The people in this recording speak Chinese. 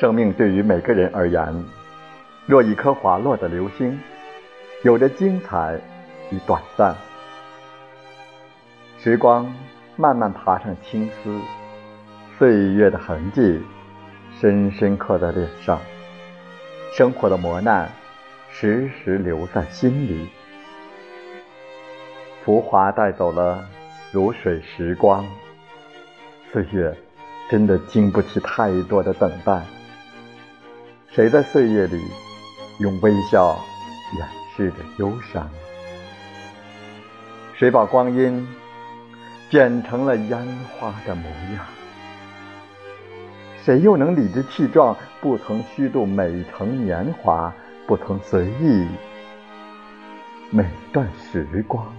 生命对于每个人而言，若一颗滑落的流星，有着精彩与短暂。时光慢慢爬上青丝，岁月的痕迹深深刻在脸上，生活的磨难时时留在心里。浮华带走了如水时光，岁月真的经不起太多的等待。谁在岁月里用微笑掩饰着忧伤？谁把光阴剪成了烟花的模样？谁又能理直气壮，不曾虚度每程年华，不曾随意每段时光？